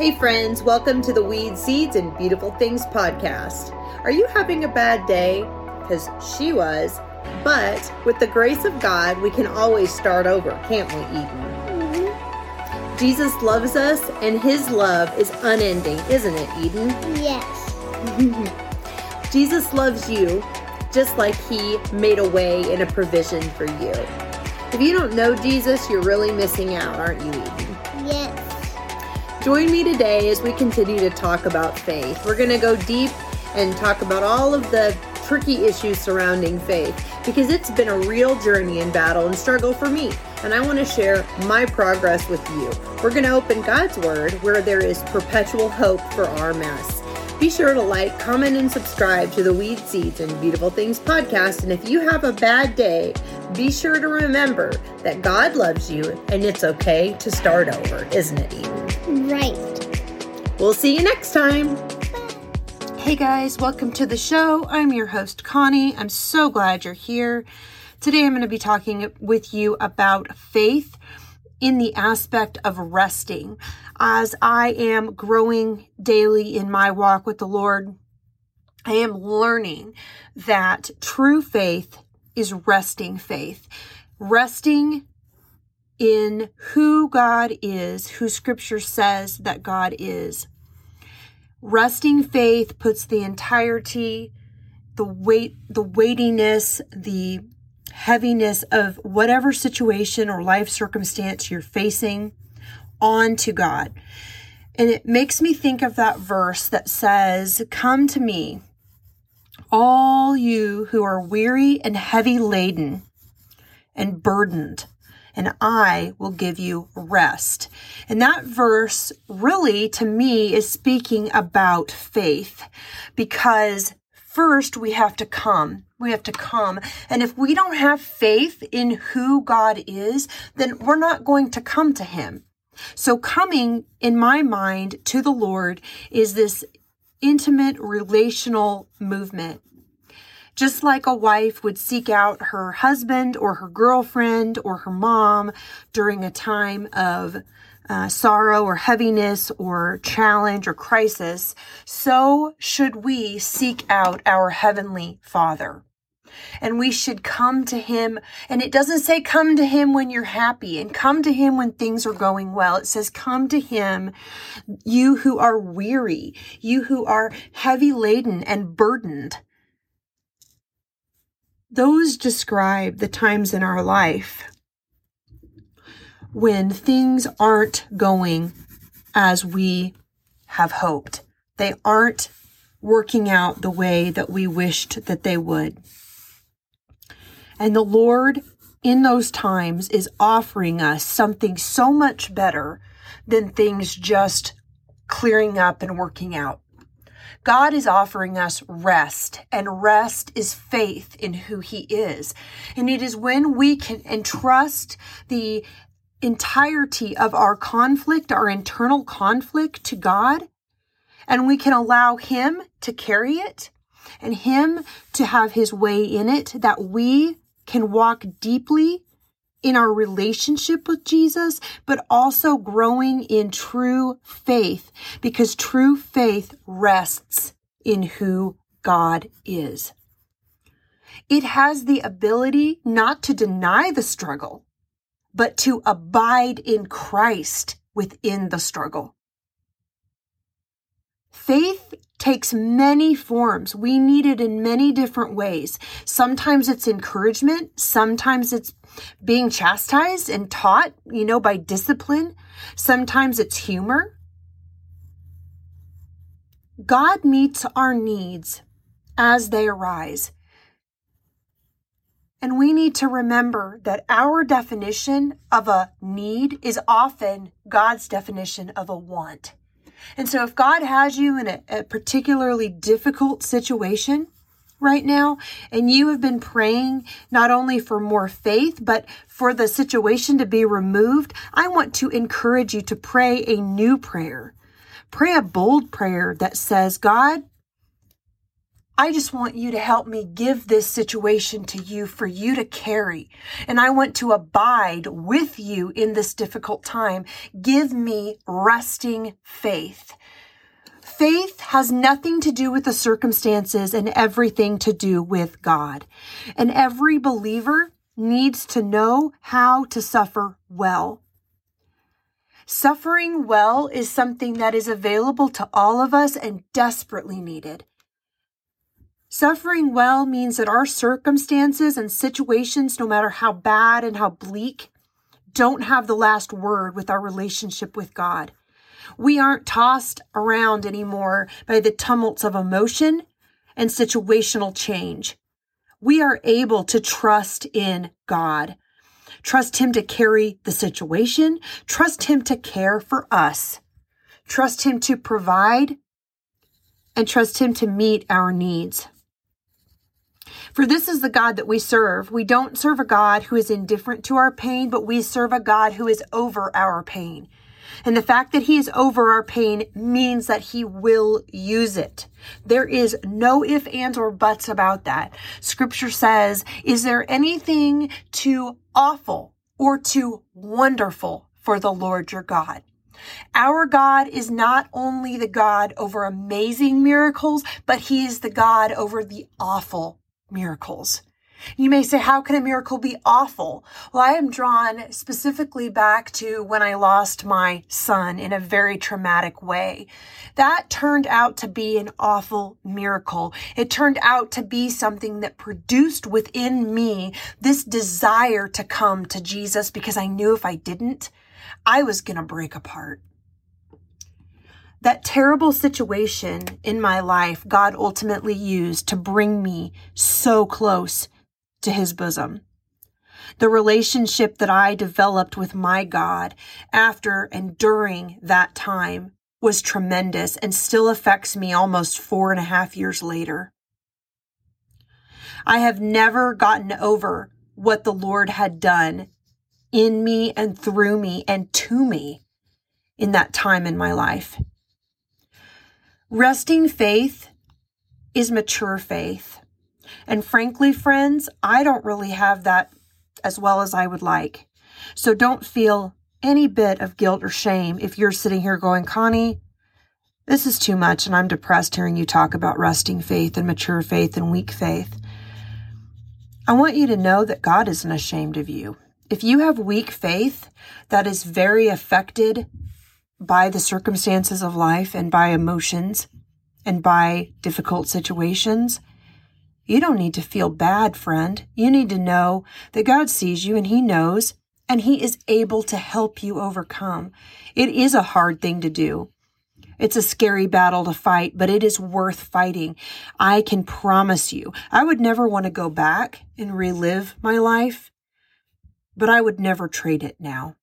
Hey, friends, welcome to the Weed Seeds and Beautiful Things podcast. Are you having a bad day? Because she was. But with the grace of God, we can always start over, can't we, Eden? Mm-hmm. Jesus loves us, and his love is unending, isn't it, Eden? Yes. Jesus loves you just like he made a way and a provision for you. If you don't know Jesus, you're really missing out, aren't you, Eden? Yes. Join me today as we continue to talk about faith. We're going to go deep and talk about all of the tricky issues surrounding faith because it's been a real journey and battle and struggle for me. And I want to share my progress with you. We're going to open God's Word where there is perpetual hope for our mess. Be sure to like, comment, and subscribe to the Weed Seeds and Beautiful Things podcast. And if you have a bad day, be sure to remember that God loves you and it's okay to start over, isn't it, Eden? Right. We'll see you next time. Hey guys, welcome to the show. I'm your host, Connie. I'm so glad you're here. Today I'm going to be talking with you about faith in the aspect of resting. As I am growing daily in my walk with the Lord, I am learning that true faith is resting faith. Resting in who God is, who scripture says that God is. Resting faith puts the entirety, the weight, the weightiness, the heaviness of whatever situation or life circumstance you're facing onto God. And it makes me think of that verse that says, Come to me, all you who are weary and heavy laden and burdened, and I will give you rest. And that verse really, to me, is speaking about faith because first we have to come. We have to come. And if we don't have faith in who God is, then we're not going to come to Him. So coming in my mind to the Lord is this intimate relational movement. Just like a wife would seek out her husband or her girlfriend or her mom during a time of uh, sorrow or heaviness or challenge or crisis, so should we seek out our Heavenly Father. And we should come to Him. And it doesn't say come to Him when you're happy and come to Him when things are going well. It says come to Him, you who are weary, you who are heavy laden and burdened. Those describe the times in our life when things aren't going as we have hoped. They aren't working out the way that we wished that they would. And the Lord in those times is offering us something so much better than things just clearing up and working out. God is offering us rest, and rest is faith in who He is. And it is when we can entrust the entirety of our conflict, our internal conflict to God, and we can allow Him to carry it and Him to have His way in it, that we can walk deeply in our relationship with Jesus, but also growing in true faith because true faith rests in who God is. It has the ability not to deny the struggle, but to abide in Christ within the struggle. Faith takes many forms. We need it in many different ways. Sometimes it's encouragement. Sometimes it's being chastised and taught, you know, by discipline. Sometimes it's humor. God meets our needs as they arise. And we need to remember that our definition of a need is often God's definition of a want. And so if God has you in a, a particularly difficult situation, right now and you have been praying not only for more faith, but for the situation to be removed, I want to encourage you to pray a new prayer. Pray a bold prayer that says, God, I just want you to help me give this situation to you for you to carry. And I want to abide with you in this difficult time. Give me resting faith. Faith has nothing to do with the circumstances and everything to do with God. And every believer needs to know how to suffer well. Suffering well is something that is available to all of us and desperately needed. Suffering well means that our circumstances and situations, no matter how bad and how bleak, don't have the last word with our relationship with God. We aren't tossed around anymore by the tumults of emotion and situational change. We are able to trust in God. Trust Him to carry the situation. Trust Him to care for us. Trust Him to provide and trust Him to meet our needs. For this is the God that we serve. We don't serve a God who is indifferent to our pain, but we serve a God who is over our pain. And the fact that he is over our pain means that he will use it. There is no if, ands, or buts about that. Scripture says, is there anything too awful or too wonderful for the Lord your God? Our God is not only the God over amazing miracles, but he is the God over the awful miracles. You may say, how can a miracle be awful? Well, I am drawn specifically back to when I lost my son in a very traumatic way. That turned out to be an awful miracle. It turned out to be something that produced within me this desire to come to Jesus because I knew if I didn't, I was going to break apart that terrible situation in my life, God ultimately used to bring me so close to his bosom. The relationship that I developed with my God after and during that time was tremendous and still affects me almost four and a half years later. I have never gotten over what the Lord had done in me and through me and to me in that time in my life. Resting faith is mature faith. And frankly, friends, I don't really have that as well as I would like. So don't feel any bit of guilt or shame if you're sitting here going, Connie, this is too much, and I'm depressed hearing you talk about resting faith and mature faith and weak faith. I want you to know that God isn't ashamed of you. If you have weak faith that is very affected by the circumstances of life and by emotions and by difficult situations, you don't need to feel bad, friend. You need to know that God sees you and He knows and He is able to help you overcome. It is a hard thing to do. It's a scary battle to fight, but it is worth fighting. I can promise you. I would never want to go back and relive my life, but I would never trade it now.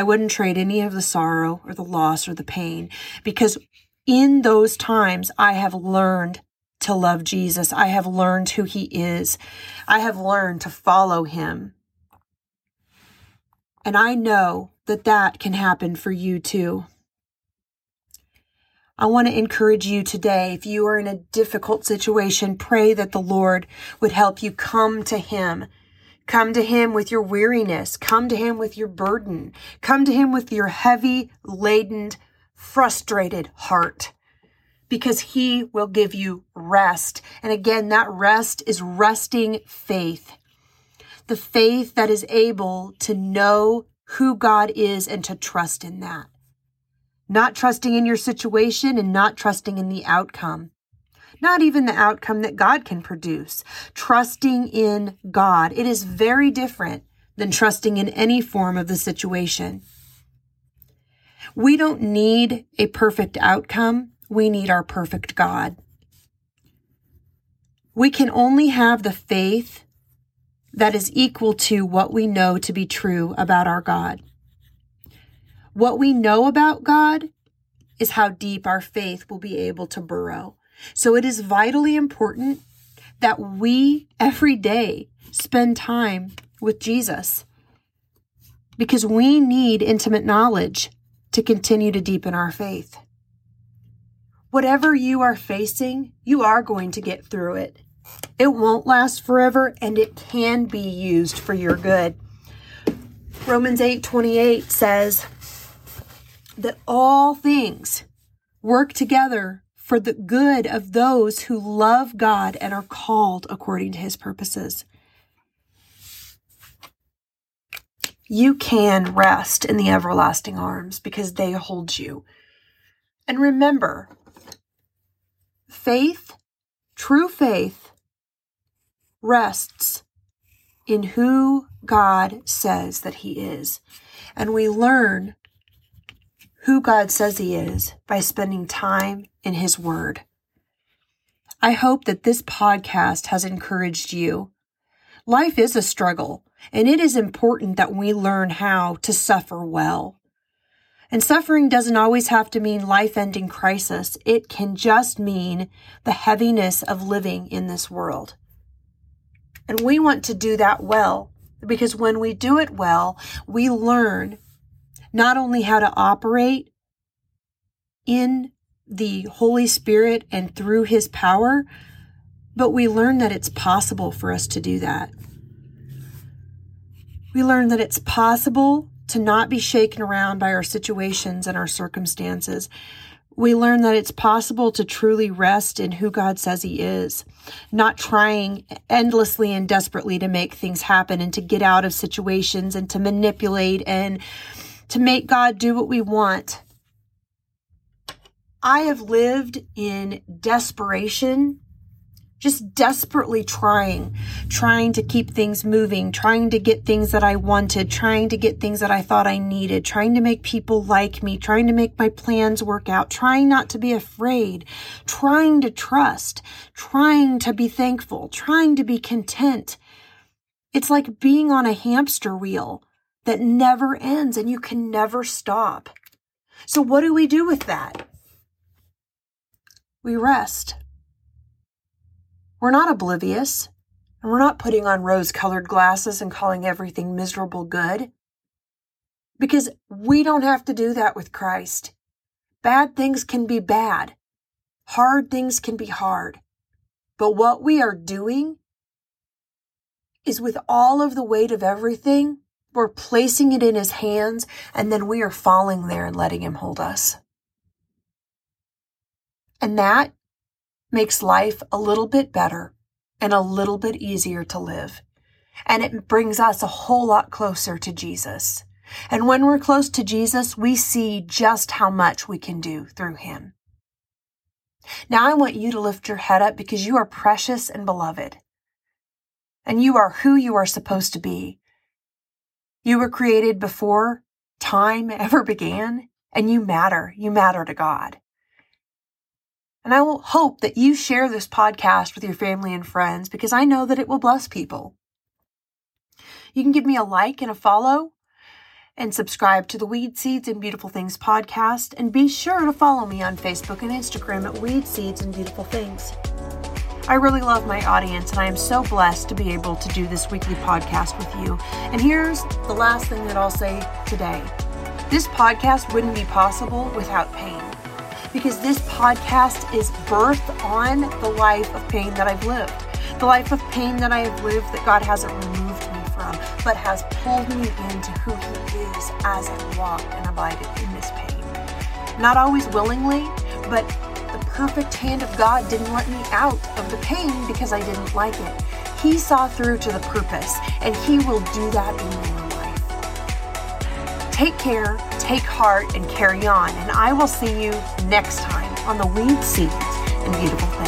I wouldn't trade any of the sorrow or the loss or the pain because in those times I have learned to love Jesus. I have learned who he is. I have learned to follow him. And I know that that can happen for you too. I want to encourage you today, if you are in a difficult situation, pray that the Lord would help you come to him Come to him with your weariness. Come to him with your burden. Come to him with your heavy, laden, frustrated heart because he will give you rest. And again, that rest is resting faith. The faith that is able to know who God is and to trust in that. Not trusting in your situation and not trusting in the outcome not even the outcome that God can produce. Trusting in God. It is very different than trusting in any form of the situation. We don't need a perfect outcome. We need our perfect God. We can only have the faith that is equal to what we know to be true about our God. What we know about God is how deep our faith will be able to burrow. So it is vitally important that we every day spend time with Jesus because we need intimate knowledge to continue to deepen our faith. Whatever you are facing, you are going to get through it. It won't last forever and it can be used for your good. Romans 8:28 says that all things work together for the good of those who love God and are called according to his purposes. You can rest in the everlasting arms because they hold you. And remember, faith, true faith, rests in who God says that He is. And we learn who God says He is by spending time in His Word. I hope that this podcast has encouraged you. Life is a struggle, and it is important that we learn how to suffer well. And suffering doesn't always have to mean life ending crisis, it can just mean the heaviness of living in this world. And we want to do that well because when we do it well, we learn not only how to operate in the Holy Spirit and through His power, but we learn that it's possible for us to do that. We learn that it's possible to not be shaken around by our situations and our circumstances. We learn that it's possible to truly rest in who God says He is, not trying endlessly and desperately to make things happen and to get out of situations and to manipulate and to make God do what we want. I have lived in desperation just desperately trying, trying to keep things moving, trying to get things that I wanted, trying to get things that I thought I needed, trying to make people like me, trying to make my plans work out, trying not to be afraid, trying to trust, trying to be thankful, trying to be content. It's like being on a hamster wheel that never ends and you can never stop. So, what do we do with that? We rest. We're not oblivious, and we're not putting on rose colored glasses and calling everything miserable good. Because we don't have to do that with Christ. Bad things can be bad, hard things can be hard. But what we are doing is with all of the weight of everything, we're placing it in his hands, and then we are falling there and letting him hold us. And that makes life a little bit better and a little bit easier to live. And it brings us a whole lot closer to Jesus. And when we're close to Jesus, we see just how much we can do through him. Now I want you to lift your head up because you are precious and beloved. And you are who you are supposed to be. You were created before time ever began, and you matter. You matter to God. And I will hope that you share this podcast with your family and friends because I know that it will bless people. You can give me a like and a follow and subscribe to the Weed Seeds and Beautiful Things podcast. And be sure to follow me on Facebook and Instagram at Weed Seeds and Beautiful Things. I really love my audience, and I am so blessed to be able to do this weekly podcast with you. And here's the last thing that I'll say today this podcast wouldn't be possible without pain because this podcast is birthed on the life of pain that I've lived. The life of pain that I have lived that God hasn't removed me from, but has pulled me into who He is as I walk and abided in this pain. Not always willingly, but perfect hand of God didn't let me out of the pain because I didn't like it. He saw through to the purpose, and He will do that in your life. Take care take heart and carry on. And I will see you next time on the Weed Seeds and Beautiful.